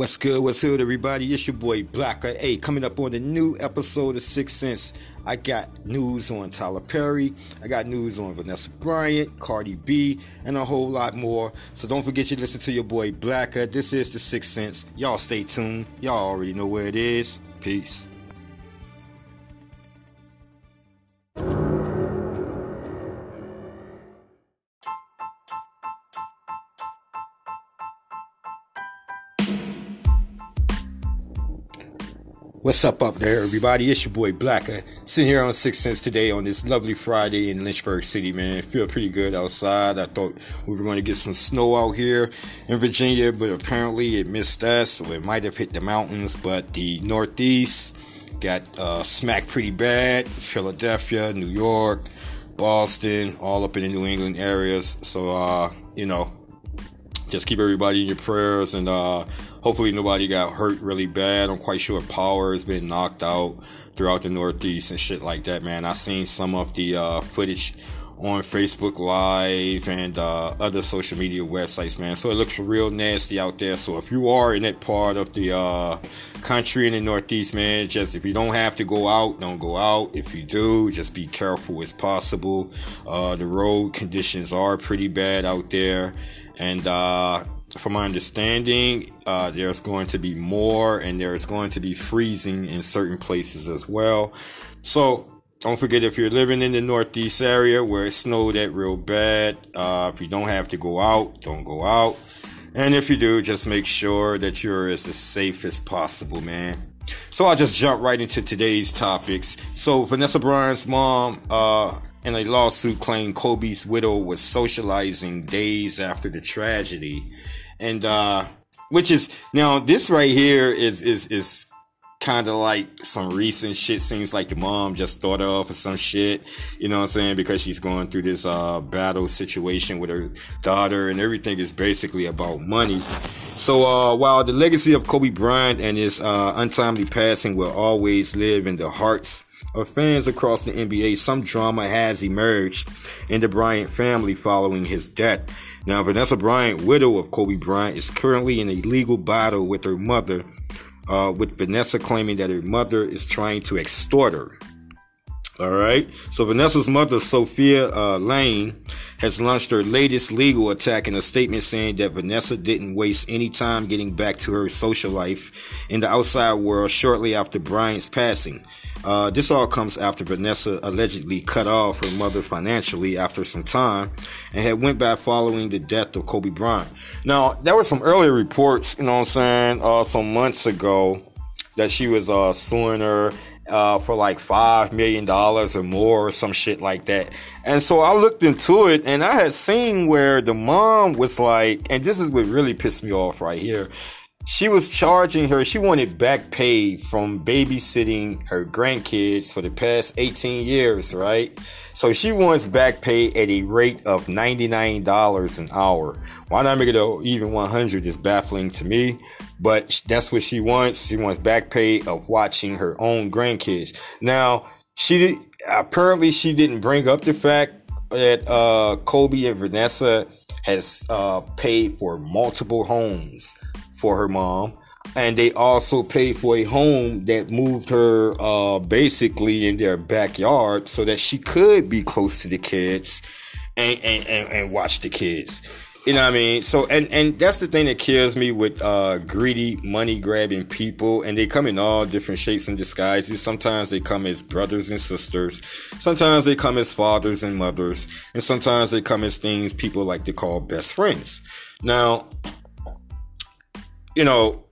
What's good? What's good, everybody? It's your boy Blacker. Uh, hey, coming up on the new episode of Six Sense, I got news on Tyler Perry, I got news on Vanessa Bryant, Cardi B, and a whole lot more. So don't forget you listen to your boy Blacker. Uh, this is the Six Sense. Y'all stay tuned. Y'all already know where it is. Peace. What's up, up there, everybody? It's your boy Blacker, sitting here on Six Sense today on this lovely Friday in Lynchburg City, man. Feel pretty good outside. I thought we were going to get some snow out here in Virginia, but apparently it missed us, so it might have hit the mountains. But the Northeast got uh, smacked pretty bad. Philadelphia, New York, Boston, all up in the New England areas. So, uh, you know, just keep everybody in your prayers and uh, hopefully nobody got hurt really bad. I'm quite sure power has been knocked out throughout the Northeast and shit like that, man. I seen some of the uh, footage on Facebook Live and uh, other social media websites, man. So it looks real nasty out there. So if you are in that part of the uh, country in the Northeast, man, just if you don't have to go out, don't go out. If you do, just be careful as possible. Uh, the road conditions are pretty bad out there. And uh, from my understanding, uh, there's going to be more and there's going to be freezing in certain places as well. So don't forget if you're living in the Northeast area where it snowed that real bad, uh, if you don't have to go out, don't go out. And if you do, just make sure that you're as safe as possible, man. So I'll just jump right into today's topics. So Vanessa Bryant's mom, uh, in a lawsuit claimed Kobe's widow was socializing days after the tragedy. And, uh, which is, now this right here is, is, is kind of like some recent shit seems like the mom just thought of or some shit, you know what I'm saying? Because she's going through this, uh, battle situation with her daughter and everything is basically about money. So, uh, while the legacy of Kobe Bryant and his, uh, untimely passing will always live in the hearts of fans across the NBA, some drama has emerged in the Bryant family following his death. Now, Vanessa Bryant, widow of Kobe Bryant, is currently in a legal battle with her mother, uh, with Vanessa claiming that her mother is trying to extort her. All right. So Vanessa's mother, Sophia uh, Lane, has launched her latest legal attack in a statement saying that Vanessa didn't waste any time getting back to her social life in the outside world shortly after Bryant's passing. Uh, this all comes after Vanessa allegedly cut off her mother financially after some time and had went back following the death of Kobe Bryant. Now, there were some earlier reports, you know what I'm saying, uh, some months ago that she was uh, suing her uh, for like five million dollars or more or some shit like that. And so I looked into it and I had seen where the mom was like, and this is what really pissed me off right here she was charging her, she wanted back pay from babysitting her grandkids for the past 18 years, right? So she wants back pay at a rate of $99 an hour. Why not make it even 100 is baffling to me, but that's what she wants. She wants back pay of watching her own grandkids. Now, she did, apparently she didn't bring up the fact that uh, Kobe and Vanessa has uh, paid for multiple homes for her mom. And they also paid for a home that moved her uh, basically in their backyard so that she could be close to the kids and, and, and, and watch the kids. You know what I mean? So, and, and that's the thing that kills me with, uh, greedy, money grabbing people. And they come in all different shapes and disguises. Sometimes they come as brothers and sisters. Sometimes they come as fathers and mothers. And sometimes they come as things people like to call best friends. Now, you know,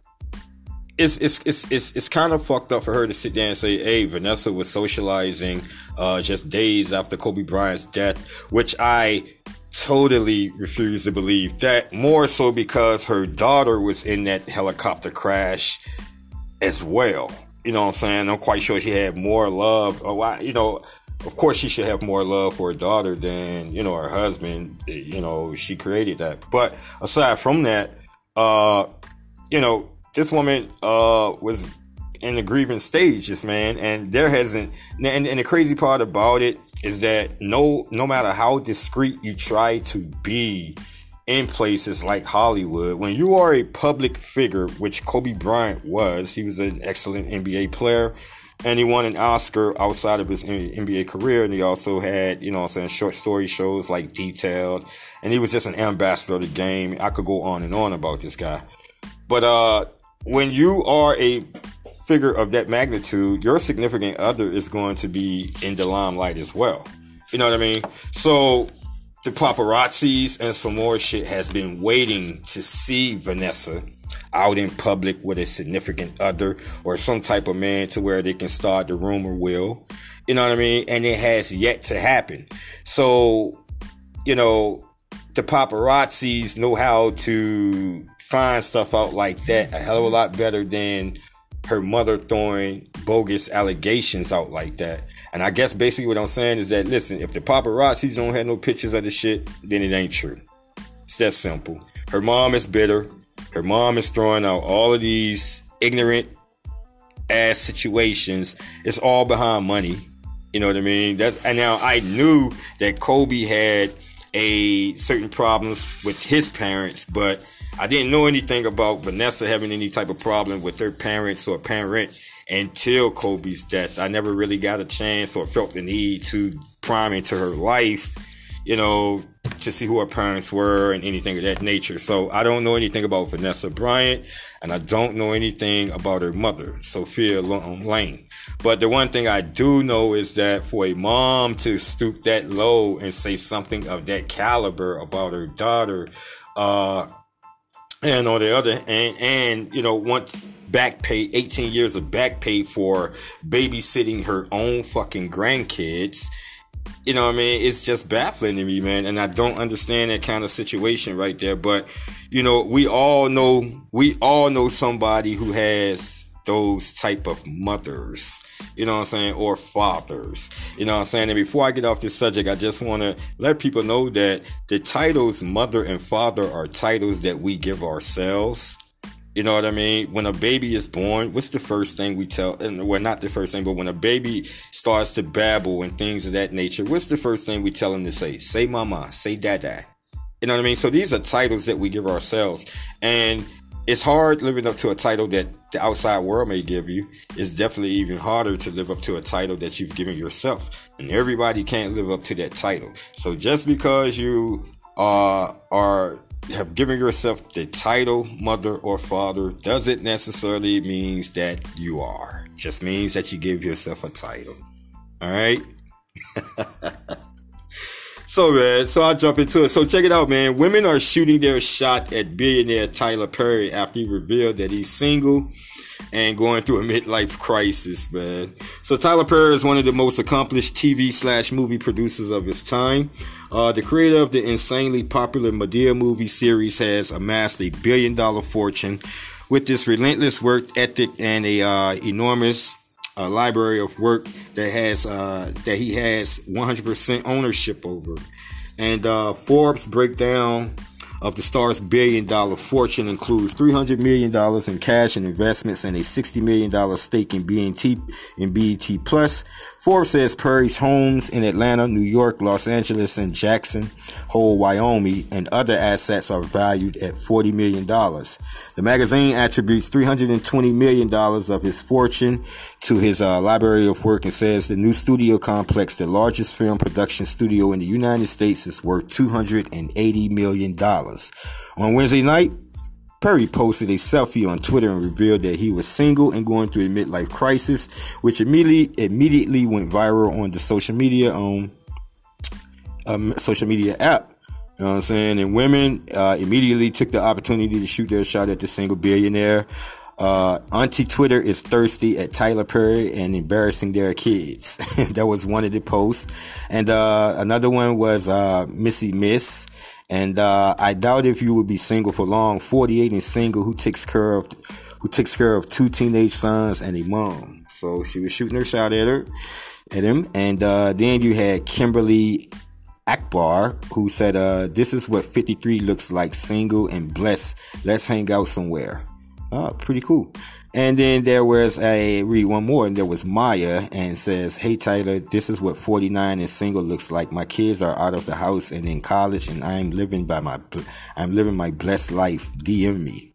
it's it's it's it's it's kind of fucked up for her to sit there and say, "Hey, Vanessa was socializing uh, just days after Kobe Bryant's death," which I totally refused to believe. That more so because her daughter was in that helicopter crash as well. You know what I'm saying? I'm quite sure she had more love. Or, you know, of course she should have more love for her daughter than you know her husband. You know, she created that. But aside from that, uh you know, this woman uh was in the grieving stages, man, and there hasn't. And, and the crazy part about it is that no, no matter how discreet you try to be in places like Hollywood. When you are a public figure, which Kobe Bryant was, he was an excellent NBA player and he won an Oscar outside of his NBA career. And he also had, you know I'm saying, short story shows like Detailed. And he was just an ambassador of the game. I could go on and on about this guy. But, uh, when you are a figure of that magnitude, your significant other is going to be in the limelight as well. You know what I mean? So the paparazzis and some more shit has been waiting to see Vanessa out in public with a significant other or some type of man to where they can start the rumor will. You know what I mean? And it has yet to happen. So, you know, the paparazzis know how to find stuff out like that a hell of a lot better than her mother throwing bogus allegations out like that. And I guess basically what I'm saying is that listen, if the paparazzis don't have no pictures of the shit, then it ain't true. It's that simple. Her mom is bitter. Her mom is throwing out all of these ignorant ass situations. It's all behind money. You know what I mean? That and now I knew that Kobe had a certain problems with his parents, but I didn't know anything about Vanessa having any type of problem with her parents or parent until Kobe's death. I never really got a chance or felt the need to prime into her life, you know, to see who her parents were and anything of that nature. So I don't know anything about Vanessa Bryant and I don't know anything about her mother, Sofia Laine. But the one thing I do know is that for a mom to stoop that low and say something of that caliber about her daughter, uh, and on the other and and you know once back pay 18 years of back pay for babysitting her own fucking grandkids you know what I mean? It's just baffling to me, man. And I don't understand that kind of situation right there. But, you know, we all know, we all know somebody who has those type of mothers, you know what I'm saying, or fathers, you know what I'm saying. And before I get off this subject, I just want to let people know that the titles mother and father are titles that we give ourselves you know what I mean? When a baby is born, what's the first thing we tell? And well, not the first thing, but when a baby starts to babble and things of that nature, what's the first thing we tell them to say? Say mama, say dada. You know what I mean? So these are titles that we give ourselves. And it's hard living up to a title that the outside world may give you. It's definitely even harder to live up to a title that you've given yourself. And everybody can't live up to that title. So just because you uh, are have given yourself the title mother or father doesn't necessarily means that you are. Just means that you give yourself a title. All right. so man, so I'll jump into it. So check it out, man. Women are shooting their shot at billionaire Tyler Perry after he revealed that he's single and going through a midlife crisis, man. So Tyler Perry is one of the most accomplished TV slash movie producers of his time. Uh, the creator of the insanely popular Madea movie series has amassed a billion dollar fortune with this relentless work ethic and a uh, enormous uh, library of work that has uh, that he has 100% ownership over. And uh, Forbes breakdown of the star's billion dollar fortune includes $300 million in cash and investments and a $60 million stake in BT in BET Plus. Forbes says Perry's homes in Atlanta, New York, Los Angeles, and Jackson Hole, Wyoming, and other assets are valued at $40 million. The magazine attributes $320 million of his fortune to his uh, library of work and says the new studio complex, the largest film production studio in the United States, is worth $280 million. On Wednesday night, Perry posted a selfie on Twitter and revealed that he was single and going through a midlife crisis, which immediately immediately went viral on the social media um, um social media app. You know what I'm saying? And women uh, immediately took the opportunity to shoot their shot at the single billionaire. Uh, Auntie Twitter is thirsty at Tyler Perry and embarrassing their kids. that was one of the posts. And uh, another one was uh, Missy Miss. And uh, I doubt if you would be single for long. 48 and single, who takes care of who takes care of two teenage sons and a mom. So she was shooting her shot at her, at him. And uh, then you had Kimberly Akbar, who said, uh, "This is what 53 looks like, single and blessed. Let's hang out somewhere." Oh, pretty cool. And then there was a read one more, and there was Maya, and says, "Hey Tyler, this is what 49 and single looks like. My kids are out of the house and in college, and I'm living by my, I'm living my blessed life. DM me."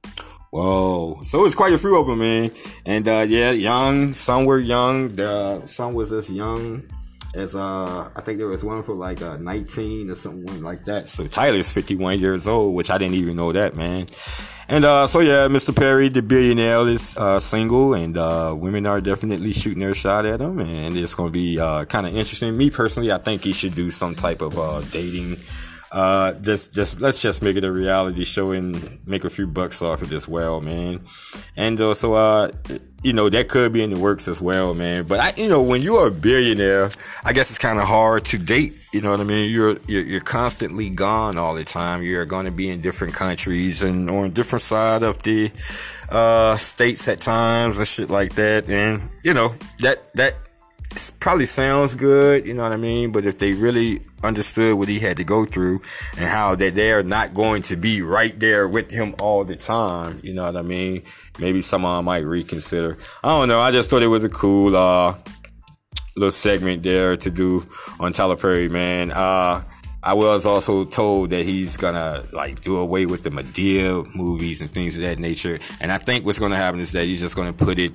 Whoa! So it's quite a few of them, man. And uh, yeah, young. Some were young. The some was as young as uh, I think there was one for like uh, 19 or something like that. So Tyler's 51 years old, which I didn't even know that, man. And uh, so yeah, Mr. Perry, the billionaire, is uh, single, and uh, women are definitely shooting their shot at him, and it's going to be uh, kind of interesting. Me personally, I think he should do some type of uh, dating. Uh, just, just let's just make it a reality show and make a few bucks off of this well, man. And so, you know, that could be in the works as well, man. But I, you know, when you're a billionaire, I guess it's kind of hard to date. You know what I mean? You're, you're, you're constantly gone all the time. You're going to be in different countries and on different side of the, uh, states at times and shit like that. And, you know, that, that, probably sounds good, you know what I mean? But if they really understood what he had to go through and how that they're not going to be right there with him all the time, you know what I mean? Maybe someone might reconsider. I don't know. I just thought it was a cool, uh, little segment there to do on Tyler Perry, man. Uh, I was also told that he's gonna like do away with the Madea movies and things of that nature. And I think what's gonna happen is that he's just gonna put it,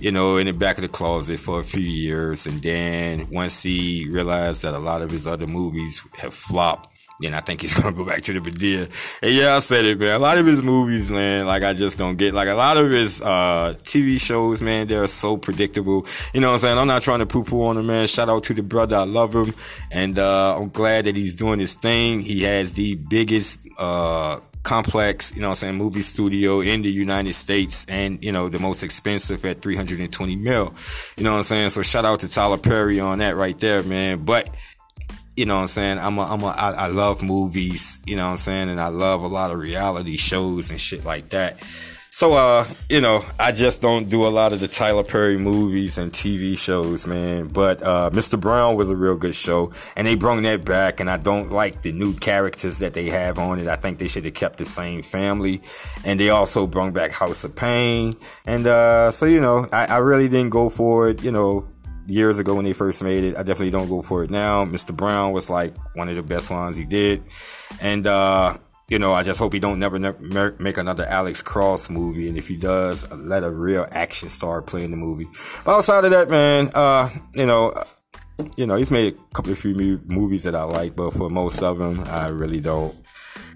you know, in the back of the closet for a few years. And then once he realized that a lot of his other movies have flopped, then I think he's gonna go back to the Madea. And yeah, I said it, man. A lot of his movies, man, like I just don't get. Like a lot of his uh TV shows, man, they're so predictable. You know what I'm saying? I'm not trying to poo poo on him, man. Shout out to the brother. I love him. And uh I'm glad that he's doing his thing. He has the biggest uh complex, you know what I'm saying, movie studio in the United States and, you know, the most expensive at 320 mil. You know what I'm saying? So shout out to Tyler Perry on that right there, man. But you know what I'm saying? I'm a, I'm a, I, I love movies, you know what I'm saying? And I love a lot of reality shows and shit like that. So, uh, you know, I just don't do a lot of the Tyler Perry movies and TV shows, man. But, uh, Mr. Brown was a real good show and they brought that back and I don't like the new characters that they have on it. I think they should have kept the same family and they also brought back House of Payne. And, uh, so, you know, I, I really didn't go for it, you know, years ago when they first made it. I definitely don't go for it now. Mr. Brown was like one of the best ones he did. And, uh, you know, I just hope he don't never, never make another Alex Cross movie. And if he does, let a real action star play in the movie. But outside of that, man, uh, you know, you know, he's made a couple of few movies that I like, but for most of them, I really don't,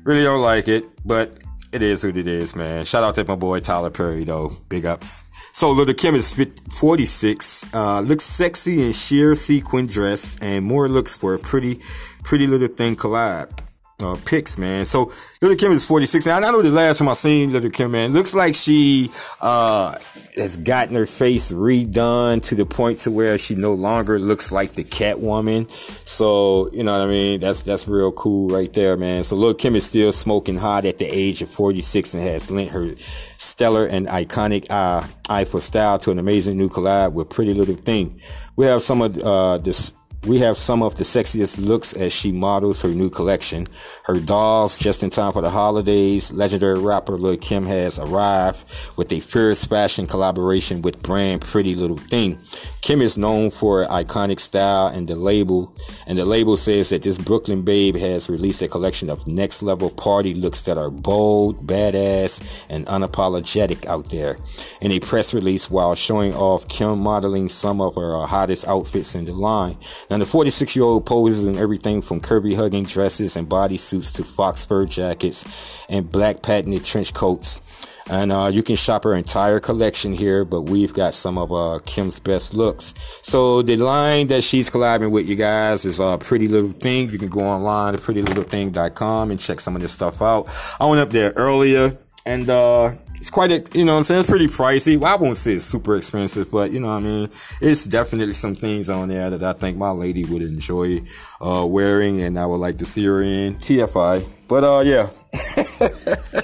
really don't like it. But it is what it is, man. Shout out to my boy Tyler Perry, though. Big ups. So Little Kim is 46, uh, looks sexy in sheer sequin dress, and more looks for a pretty, pretty little thing collab uh, pics, man. So Little Kim is 46. Now, I know the last time I seen Little Kim, man, looks like she, uh, has gotten her face redone to the point to where she no longer looks like the Catwoman. So, you know what I mean? That's, that's real cool right there, man. So Little Kim is still smoking hot at the age of 46 and has lent her stellar and iconic, uh, eye for style to an amazing new collab with Pretty Little Thing. We have some of, uh, this, we have some of the sexiest looks as she models her new collection. Her dolls, just in time for the holidays, legendary rapper Lil Kim has arrived with a fierce fashion collaboration with brand Pretty Little Thing. Kim is known for iconic style and the label, and the label says that this Brooklyn babe has released a collection of next level party looks that are bold, badass, and unapologetic out there. In a press release while showing off Kim modeling some of her hottest outfits in the line. Now the 46 year old poses in everything from curvy hugging dresses and bodysuits to fox fur jackets and black patented trench coats. And uh, you can shop her entire collection here, but we've got some of uh, Kim's best looks. So the line that she's collabing with you guys is uh, Pretty Little Thing. You can go online to prettylittlething.com and check some of this stuff out. I went up there earlier and uh, it's quite a, you know I'm saying? It's pretty pricey. Well, I won't say it's super expensive, but you know what I mean? It's definitely some things on there that I think my lady would enjoy, uh, wearing and I would like to see her in. TFI. But, uh, yeah.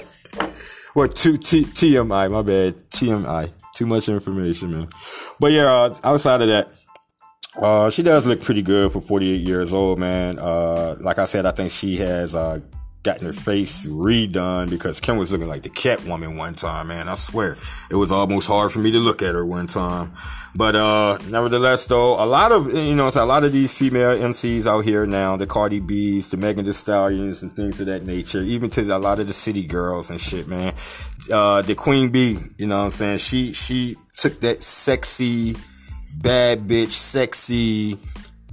What T- T- TMI, my bad. TMI. Too much information, man. But yeah, uh, outside of that, uh, she does look pretty good for 48 years old, man. Uh, like I said, I think she has, uh, gotten her face redone because Kim was looking like the Catwoman one time, man. I swear. It was almost hard for me to look at her one time. But, uh, nevertheless, though, a lot of, you know, a lot of these female MCs out here now, the Cardi B's, the Megan Thee Stallions and things of that nature, even to a lot of the city girls and shit, man. Uh, the Queen Bee, you know what I'm saying? She, she took that sexy, bad bitch, sexy,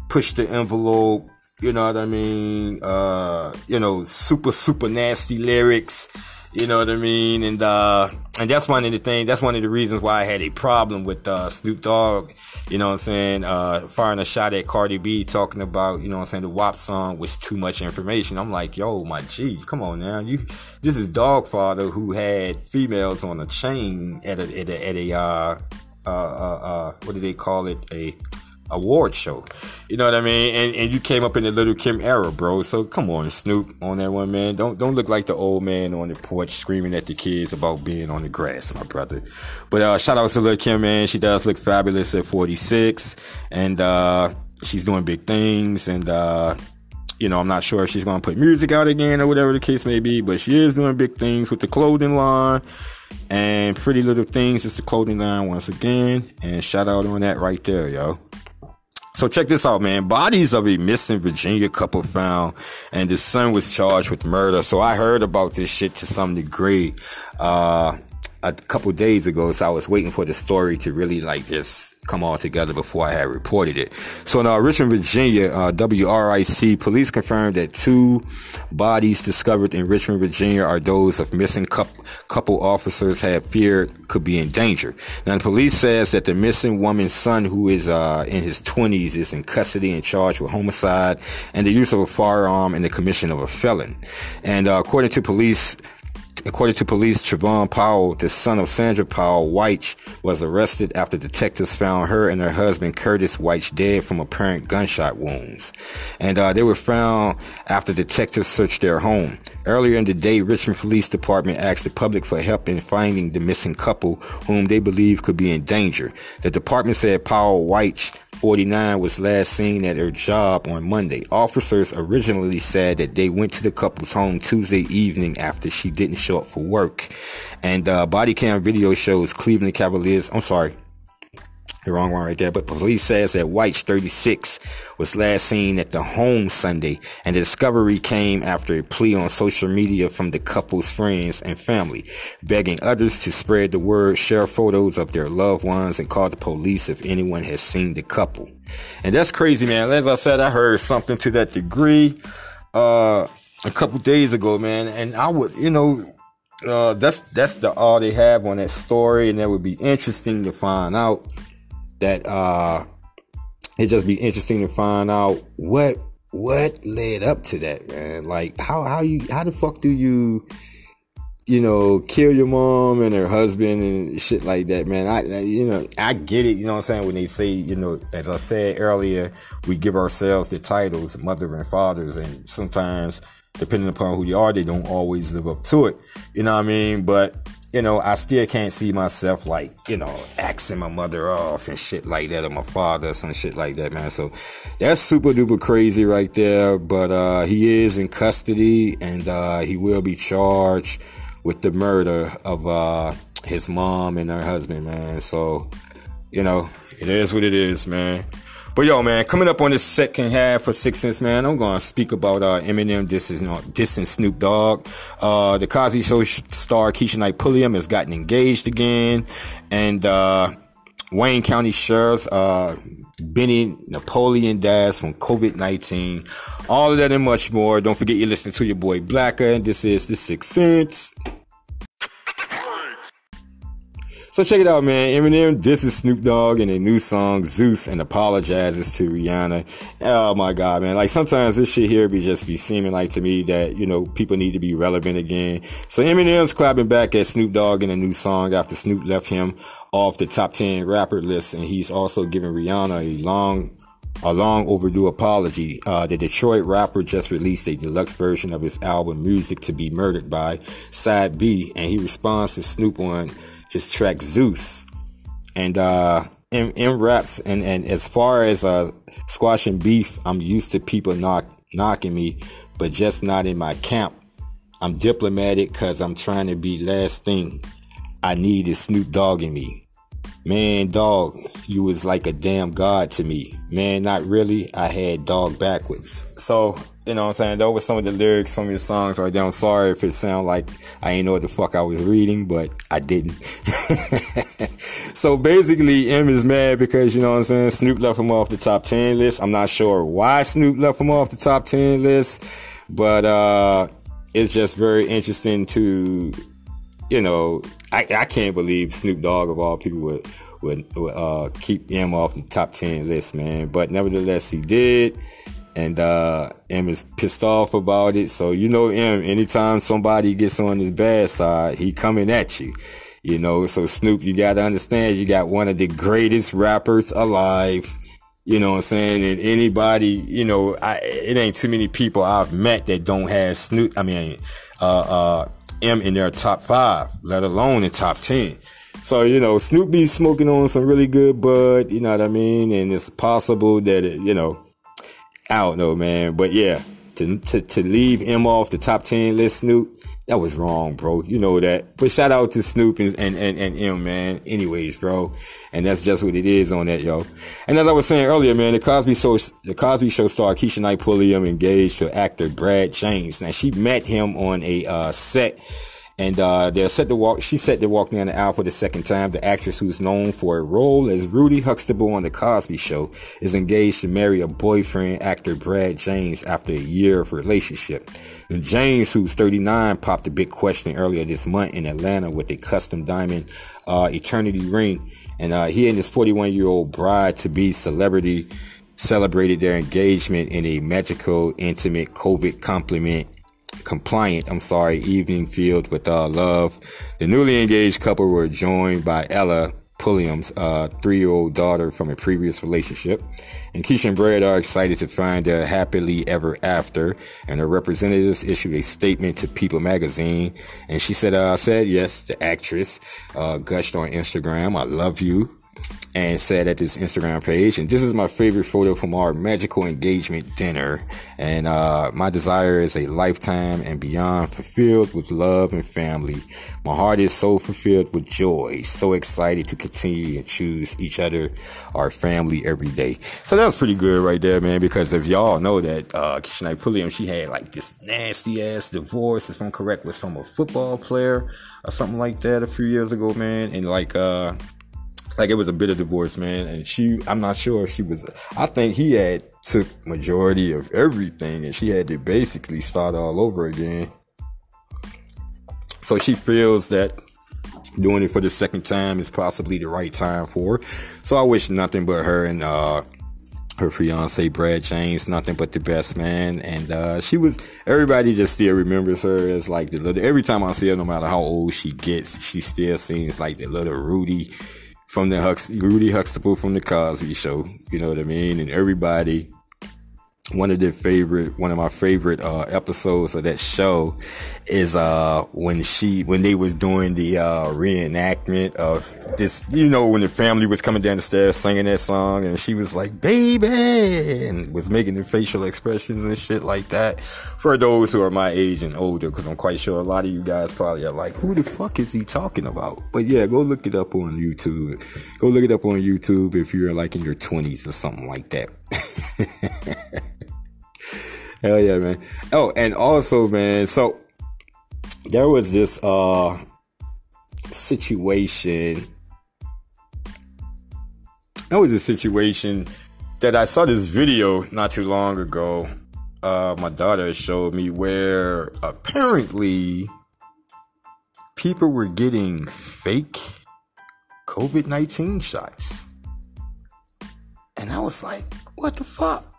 push the envelope, you know what I mean? Uh, you know, super, super nasty lyrics. You know what I mean? And, uh, and that's one of the things, that's one of the reasons why I had a problem with, uh, Snoop Dogg, you know what I'm saying? Uh, firing a shot at Cardi B talking about, you know what I'm saying? The WAP song was too much information. I'm like, yo, my G, come on now. You, this is Doggfather who had females on a chain at a, at a, at a, uh, uh, uh, uh what do they call it? A, award show. You know what I mean? And and you came up in the Little Kim era, bro. So come on, Snoop, on that one, man. Don't don't look like the old man on the porch screaming at the kids about being on the grass, my brother. But uh, shout out to Little Kim, man. She does look fabulous at 46, and uh, she's doing big things. And uh, you know, I'm not sure if she's gonna put music out again or whatever the case may be, but she is doing big things with the clothing line. And Pretty Little Things is the clothing line once again. And shout out on that right there, yo. So check this out, man. Bodies of a missing Virginia couple found, and the son was charged with murder. So I heard about this shit to some degree. Uh, a couple days ago, so I was waiting for the story to really like just come all together before I had reported it. So in Richmond, Virginia, uh, WRIC police confirmed that two bodies discovered in Richmond, Virginia are those of missing couple officers had feared could be in danger. Now the police says that the missing woman's son, who is uh, in his 20s, is in custody and charged with homicide and the use of a firearm and the commission of a felon. And uh, according to police, According to police, Trevon Powell, the son of Sandra Powell White, was arrested after detectives found her and her husband Curtis White dead from apparent gunshot wounds. And uh, they were found after detectives searched their home. Earlier in the day, Richmond Police Department asked the public for help in finding the missing couple whom they believe could be in danger. The department said Powell White 49 was last seen at her job on Monday. Officers originally said that they went to the couple's home Tuesday evening after she didn't show up for work. And uh, body cam video shows Cleveland Cavaliers. I'm sorry, the wrong one right there. But police says that White's 36 was last seen at the home Sunday, and the discovery came after a plea on social media from the couple's friends and family, begging others to spread the word, share photos of their loved ones, and call the police if anyone has seen the couple. And that's crazy, man. As I said, I heard something to that degree uh, a couple days ago, man, and I would, you know. Uh, that's that's the all they have on that story, and that would be interesting to find out that uh it just be interesting to find out what what led up to that, man. Like how how you how the fuck do you you know, kill your mom and her husband and shit like that, man. I, you know, I get it. You know what I'm saying? When they say, you know, as I said earlier, we give ourselves the titles, mother and fathers, and sometimes, depending upon who you are, they don't always live up to it. You know what I mean? But you know, I still can't see myself like, you know, axing my mother off and shit like that or my father or some shit like that, man. So that's super duper crazy right there. But uh he is in custody and uh he will be charged with the murder of uh his mom and her husband, man. So, you know, it is what it is, man. But yo, man, coming up on the second half of Six Sense, man, I'm gonna speak about uh, Eminem dissing, dissing Snoop Dogg. Uh, the Cosby Show star Keshia Knight Pulliam has gotten engaged again, and uh, Wayne County Sheriff's uh, Benny Napoleon dies from COVID 19. All of that and much more. Don't forget you're listening to your boy Blacker, and this is The Sixth Sense. So check it out, man. Eminem, this is Snoop Dogg in a new song, Zeus, and apologizes to Rihanna. Oh my God, man. Like sometimes this shit here be just be seeming like to me that, you know, people need to be relevant again. So Eminem's clapping back at Snoop Dogg in a new song after Snoop left him off the top 10 rapper list. And he's also giving Rihanna a long a long overdue apology. Uh, the Detroit rapper just released a deluxe version of his album Music to Be Murdered by Side B, and he responds to Snoop on his track Zeus. And uh in, in raps and, and as far as uh squashing beef, I'm used to people knock knocking me, but just not in my camp. I'm diplomatic because I'm trying to be last thing I need is Snoop Dogg in me. Man, dog, you was like a damn god to me. Man, not really. I had dog backwards. So, you know what I'm saying? Those were some of the lyrics from your songs right there. I'm sorry if it sound like I ain't know what the fuck I was reading, but I didn't. so basically, Em is mad because, you know what I'm saying? Snoop left him off the top 10 list. I'm not sure why Snoop left him off the top 10 list, but, uh, it's just very interesting to, you know, I, I can't believe Snoop Dogg of all people would would, would uh, keep Em off the top ten list, man. But nevertheless, he did, and uh, Em is pissed off about it. So you know, Em. Anytime somebody gets on his bad side, he coming at you. You know, so Snoop, you gotta understand, you got one of the greatest rappers alive. You know what I'm saying? And anybody, you know, I, it ain't too many people I've met that don't have Snoop. I mean, uh, uh, Em in their top five, let alone in top 10. So, you know, Snoop be smoking on some really good bud, you know what I mean? And it's possible that, it, you know, I don't know, man. But yeah, to, to, to leave him off the top 10 list, Snoop, that was wrong, bro. You know that. But shout out to Snoop and, and, and, and Em, man. Anyways, bro. And that's just what it is on that, yo. And as I was saying earlier, man, the Cosby Show, the Cosby Show star Keshia Knight Pulliam engaged to actor Brad James. Now she met him on a uh, set and uh, they're set to walk. She set to walk down the aisle for the second time. The actress, who's known for a role as Rudy Huxtable on the Cosby Show, is engaged to marry a boyfriend, actor Brad James, after a year of relationship. And James, who's 39, popped a big question earlier this month in Atlanta with a custom diamond uh, eternity ring, and uh, he and his 41-year-old bride-to-be celebrity celebrated their engagement in a magical, intimate COVID compliment compliant, I'm sorry, evening filled with uh, love. The newly engaged couple were joined by Ella Pulliam's uh, three-year-old daughter from a previous relationship. And Keshia and Brad are excited to find their happily ever after. And her representatives issued a statement to People magazine. And she said, uh, said, yes, the actress, uh, gushed on Instagram. I love you and said at this Instagram page, and this is my favorite photo from our magical engagement dinner. And uh, my desire is a lifetime and beyond fulfilled with love and family. My heart is so fulfilled with joy, so excited to continue and choose each other, our family every day. So that was pretty good right there, man. Because if y'all know that uh, Keshia Pulliam, she had like this nasty ass divorce, if I'm correct, was from a football player or something like that a few years ago, man. And like uh like it was a bit of divorce, man. And she, I'm not sure if she was, I think he had took majority of everything and she had to basically start all over again. So she feels that doing it for the second time is possibly the right time for her. So I wish nothing but her and, uh, her fiance Brad James, nothing but the best man. And uh, she was everybody just still remembers her as like the little every time I see her, no matter how old she gets, she still seems like the little Rudy from the Hux, Rudy Huxtable from the Cosby Show. You know what I mean? And everybody, one of their favorite, one of my favorite uh, episodes of that show is uh, when she, when they was doing the uh, reenactment of this. You know, when the family was coming down the stairs singing that song, and she was like, "Baby," and was making the facial expressions and shit like that. For those who are my age and older, because I'm quite sure a lot of you guys probably are like, "Who the fuck is he talking about?" But yeah, go look it up on YouTube. Go look it up on YouTube if you're like in your 20s or something like that. Hell yeah, man. Oh, and also, man, so there was this uh situation. That was a situation that I saw this video not too long ago. Uh, my daughter showed me where apparently people were getting fake COVID 19 shots. And I was like, what the fuck?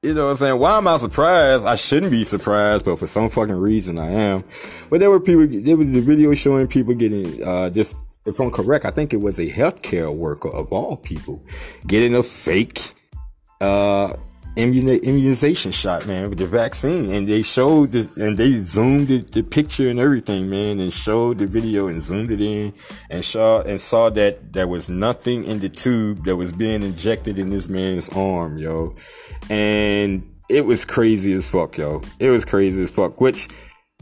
You know what I'm saying? Why am I surprised? I shouldn't be surprised, but for some fucking reason I am. But there were people, there was a video showing people getting, uh, this, if I'm correct, I think it was a healthcare worker of all people getting a fake, uh, immunization shot, man, with the vaccine. And they showed the, and they zoomed the, the picture and everything, man, and showed the video and zoomed it in and saw, and saw that there was nothing in the tube that was being injected in this man's arm, yo. And it was crazy as fuck, yo. It was crazy as fuck, which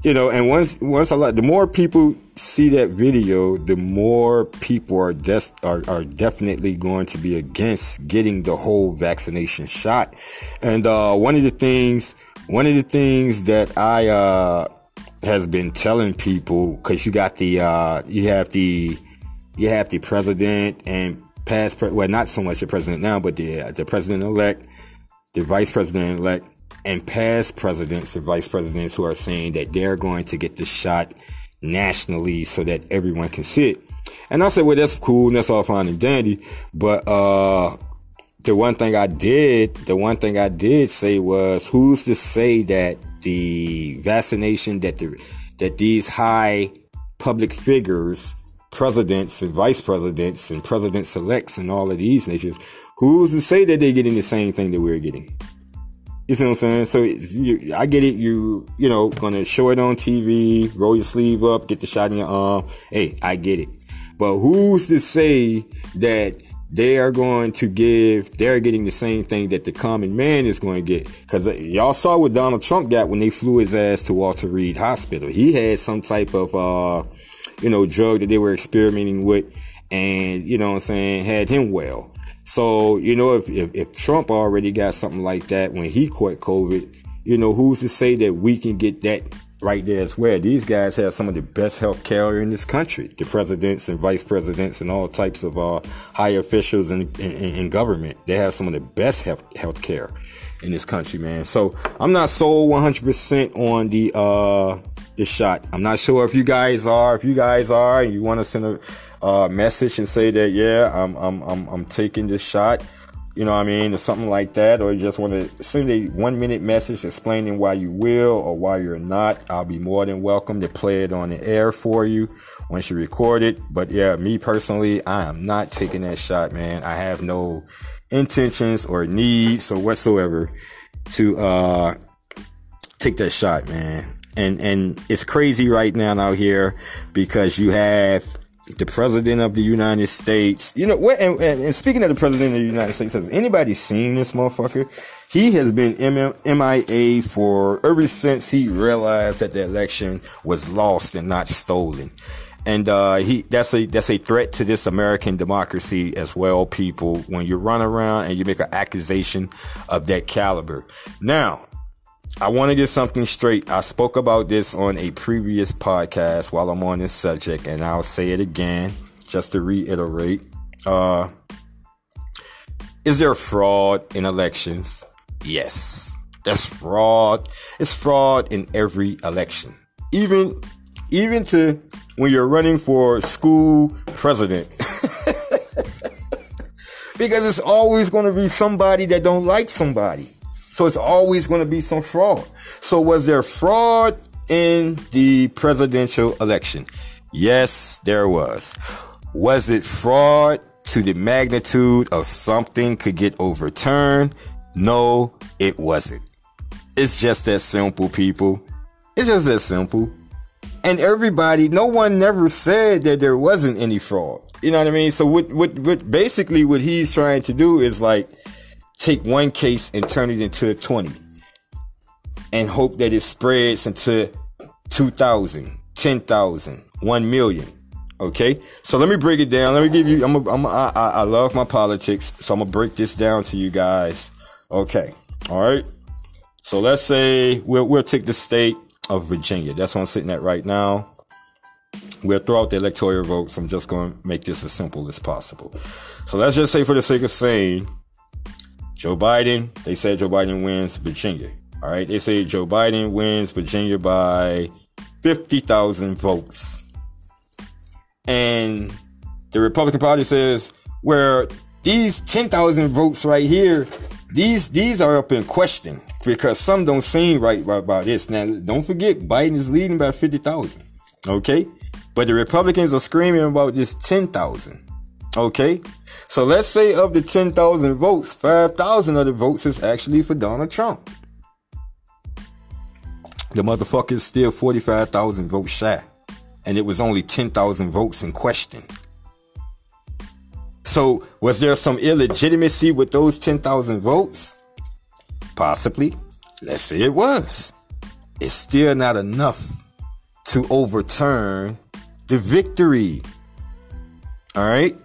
you know, and once once a lot, the more people see that video, the more people are des- are, are definitely going to be against getting the whole vaccination shot. And uh, one of the things, one of the things that I uh, has been telling people, because you got the uh, you have the you have the president and past, pre- well, not so much the president now, but the the president elect, the vice president elect and past presidents and vice presidents who are saying that they're going to get the shot nationally so that everyone can see it. And I said, well, that's cool. That's all fine and dandy. But, uh, the one thing I did, the one thing I did say was, who's to say that the vaccination that the, that these high public figures, presidents and vice presidents and president elects and all of these nations, who's to say that they're getting the same thing that we're getting? You see what I'm saying? So you, I get it. You, you know, gonna show it on TV, roll your sleeve up, get the shot in your arm. Hey, I get it. But who's to say that they are going to give, they're getting the same thing that the common man is going to get? Cause uh, y'all saw what Donald Trump got when they flew his ass to Walter Reed Hospital. He had some type of, uh, you know, drug that they were experimenting with and, you know what I'm saying, had him well. So, you know, if, if, if, Trump already got something like that when he caught COVID, you know, who's to say that we can get that right there as well? These guys have some of the best health care in this country. The presidents and vice presidents and all types of uh, high officials in, in, in, government. They have some of the best health, health care in this country, man. So I'm not sold 100% on the, uh, the shot. I'm not sure if you guys are. If you guys are, you want to send a uh, message and say that yeah, I'm I'm I'm I'm taking this shot, you know what I mean, or something like that, or you just want to send a one minute message explaining why you will or why you're not, I'll be more than welcome to play it on the air for you once you record it. But yeah, me personally, I am not taking that shot, man. I have no intentions or needs or whatsoever to uh take that shot, man. And and it's crazy right now out here because you have the president of the United States. You know, and, and, and, speaking of the president of the United States, has anybody seen this motherfucker? He has been MIA for ever since he realized that the election was lost and not stolen. And uh, he that's a that's a threat to this American democracy as well, people. When you run around and you make an accusation of that caliber. Now, I want to get something straight. I spoke about this on a previous podcast while I'm on this subject, and I'll say it again just to reiterate. Uh, is there fraud in elections? Yes. That's fraud. It's fraud in every election. Even, even to when you're running for school president. because it's always going to be somebody that don't like somebody. So it's always going to be some fraud. So was there fraud in the presidential election? Yes, there was. Was it fraud to the magnitude of something could get overturned? No, it wasn't. It's just that simple, people. It's just that simple. And everybody, no one never said that there wasn't any fraud. You know what I mean? So what, what, what basically what he's trying to do is like, take one case and turn it into 20 and hope that it spreads into 2,000, 10,000, 1 million. Okay. So let me break it down. Let me give you, I'm a, I'm a, I, I love my politics. So I'm to break this down to you guys. Okay. All right. So let's say we'll, we'll take the state of Virginia. That's what I'm sitting at right now. We'll throw out the electoral votes. I'm just going to make this as simple as possible. So let's just say for the sake of saying Joe Biden, they said Joe Biden wins Virginia. All right, they say Joe Biden wins Virginia by 50,000 votes. And the Republican Party says, where these 10,000 votes right here, these these are up in question because some don't seem right about this. Now, don't forget, Biden is leading by 50,000. Okay? But the Republicans are screaming about this 10,000. Okay? So let's say of the 10,000 votes, 5,000 of the votes is actually for Donald Trump. The motherfucker is still 45,000 votes shy. And it was only 10,000 votes in question. So was there some illegitimacy with those 10,000 votes? Possibly. Let's say it was. It's still not enough to overturn the victory. All right.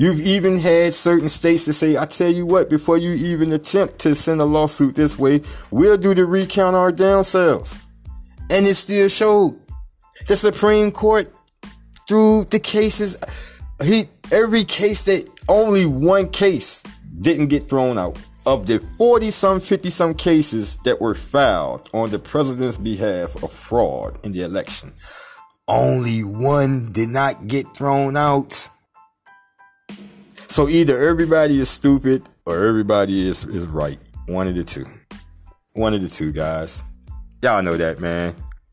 You've even had certain states to say, I tell you what, before you even attempt to send a lawsuit this way, we'll do the recount our down cells. And it still showed. The Supreme Court, through the cases, he, every case that only one case didn't get thrown out. Of the 40 some, 50 some cases that were filed on the president's behalf of fraud in the election, only one did not get thrown out. So either everybody is stupid or everybody is, is right. One of the two. One of the two, guys. Y'all know that, man.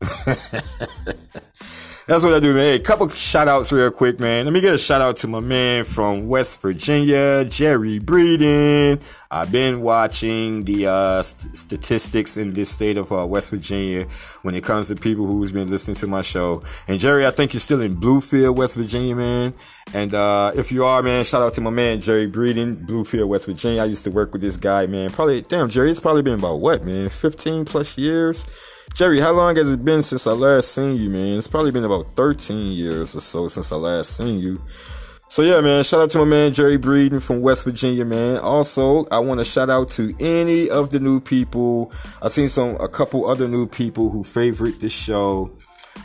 That's what I do, man. Hey, a couple shout outs real quick, man. Let me get a shout out to my man from West Virginia, Jerry Breeden. I've been watching the uh, st- statistics in this state of uh, West Virginia when it comes to people who's been listening to my show. And Jerry, I think you're still in Bluefield, West Virginia, man. And uh, if you are, man, shout out to my man Jerry Breeden, Bluefield, West Virginia. I used to work with this guy, man. Probably, damn, Jerry, it's probably been about what, man, 15 plus years. Jerry, how long has it been since I last seen you, man? It's probably been about 13 years or so since I last seen you. So yeah, man, shout out to my man Jerry Breeden from West Virginia, man. Also, I want to shout out to any of the new people. I seen some a couple other new people who favorite this show.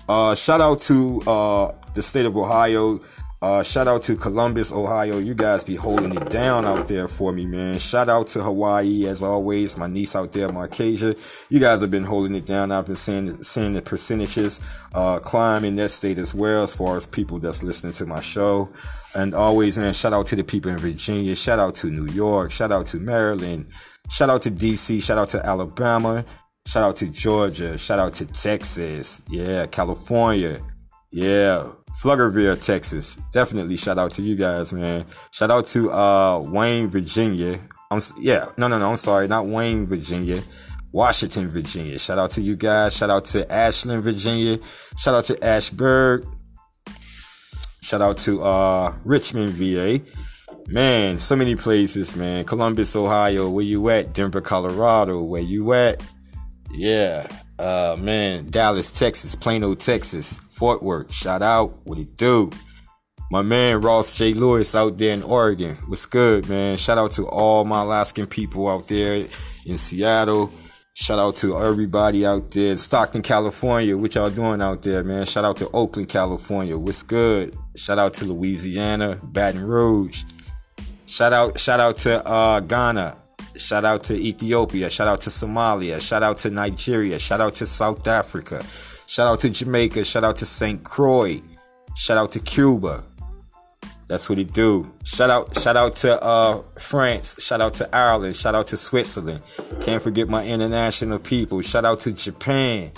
Uh, shout out to uh, the state of Ohio. Uh, shout out to Columbus, Ohio. You guys be holding it down out there for me, man. Shout out to Hawaii, as always. My niece out there, Marcasia. You guys have been holding it down. I've been seeing, seeing the percentages, uh, climb in that state as well, as far as people that's listening to my show. And always, man, shout out to the people in Virginia. Shout out to New York. Shout out to Maryland. Shout out to DC. Shout out to Alabama. Shout out to Georgia. Shout out to Texas. Yeah, California. Yeah. Pflugerville, Texas. Definitely shout out to you guys, man. Shout out to uh Wayne, Virginia. I'm yeah, no, no, no. I'm sorry, not Wayne, Virginia. Washington, Virginia. Shout out to you guys. Shout out to Ashland, Virginia. Shout out to Ashburn. Shout out to uh Richmond, VA. Man, so many places, man. Columbus, Ohio. Where you at? Denver, Colorado. Where you at? Yeah. Uh man, Dallas, Texas, Plano, Texas, Fort Worth. Shout out. What it do? My man Ross J. Lewis out there in Oregon. What's good, man? Shout out to all my Alaskan people out there in Seattle. Shout out to everybody out there in Stockton, California. What y'all doing out there, man? Shout out to Oakland, California. What's good? Shout out to Louisiana, Baton Rouge. Shout out, shout out to uh, Ghana. Shout out to Ethiopia. Shout out to Somalia. Shout out to Nigeria. Shout out to South Africa. Shout out to Jamaica. Shout out to St. Croix. Shout out to Cuba. That's what he do. Shout out, shout out to uh, France. Shout out to Ireland. Shout out to Switzerland. Can't forget my international people. Shout out to Japan.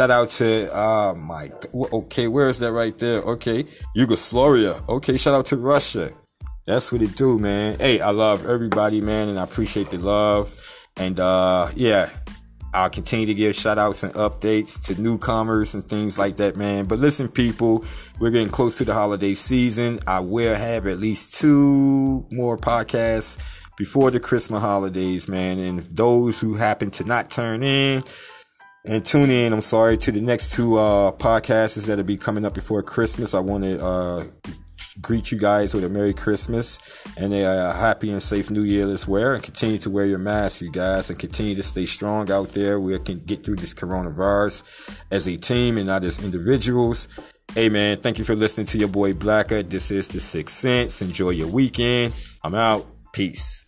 Shout out to uh my okay, where is that right there? Okay, Yugoslavia. Okay, shout out to Russia. That's what it do, man. Hey, I love everybody, man, and I appreciate the love. And uh yeah, I'll continue to give shout outs and updates to newcomers and things like that, man. But listen, people, we're getting close to the holiday season. I will have at least two more podcasts before the Christmas holidays, man. And those who happen to not turn in and tune in, I'm sorry, to the next two uh, podcasts that'll be coming up before Christmas. I want to uh, greet you guys with a Merry Christmas and a happy and safe New Year as well. And continue to wear your mask, you guys, and continue to stay strong out there. We can get through this coronavirus as a team and not as individuals. Hey man, thank you for listening to your boy Blacker. This is the Sixth Sense. Enjoy your weekend. I'm out. Peace.